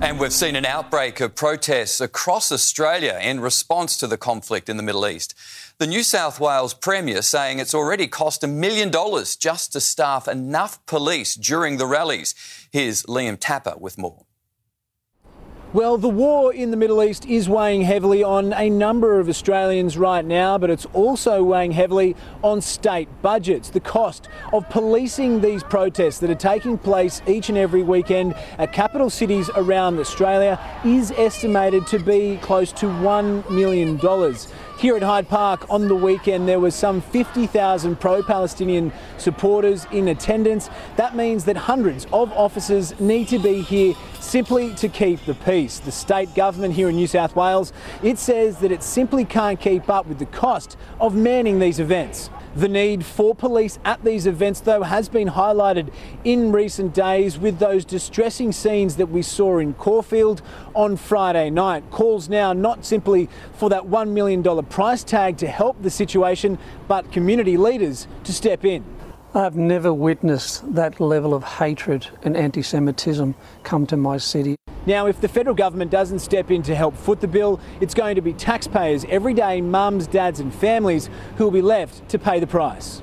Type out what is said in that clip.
And we've seen an outbreak of protests across Australia in response to the conflict in the Middle East. The New South Wales Premier saying it's already cost a million dollars just to staff enough police during the rallies. Here's Liam Tapper with more. Well, the war in the Middle East is weighing heavily on a number of Australians right now, but it's also weighing heavily on state budgets. The cost of policing these protests that are taking place each and every weekend at capital cities around Australia is estimated to be close to $1 million. Here at Hyde Park on the weekend, there was some 50,000 pro Palestinian supporters in attendance. That means that hundreds of officers need to be here simply to keep the peace. The state government here in New South Wales, it says that it simply can't keep up with the cost of manning these events. The need for police at these events, though, has been highlighted in recent days with those distressing scenes that we saw in Caulfield on Friday night. Calls now not simply for that $1 million price tag to help the situation, but community leaders to step in. I've never witnessed that level of hatred and anti Semitism come to my city. Now, if the federal government doesn't step in to help foot the bill, it's going to be taxpayers, everyday mums, dads, and families who will be left to pay the price.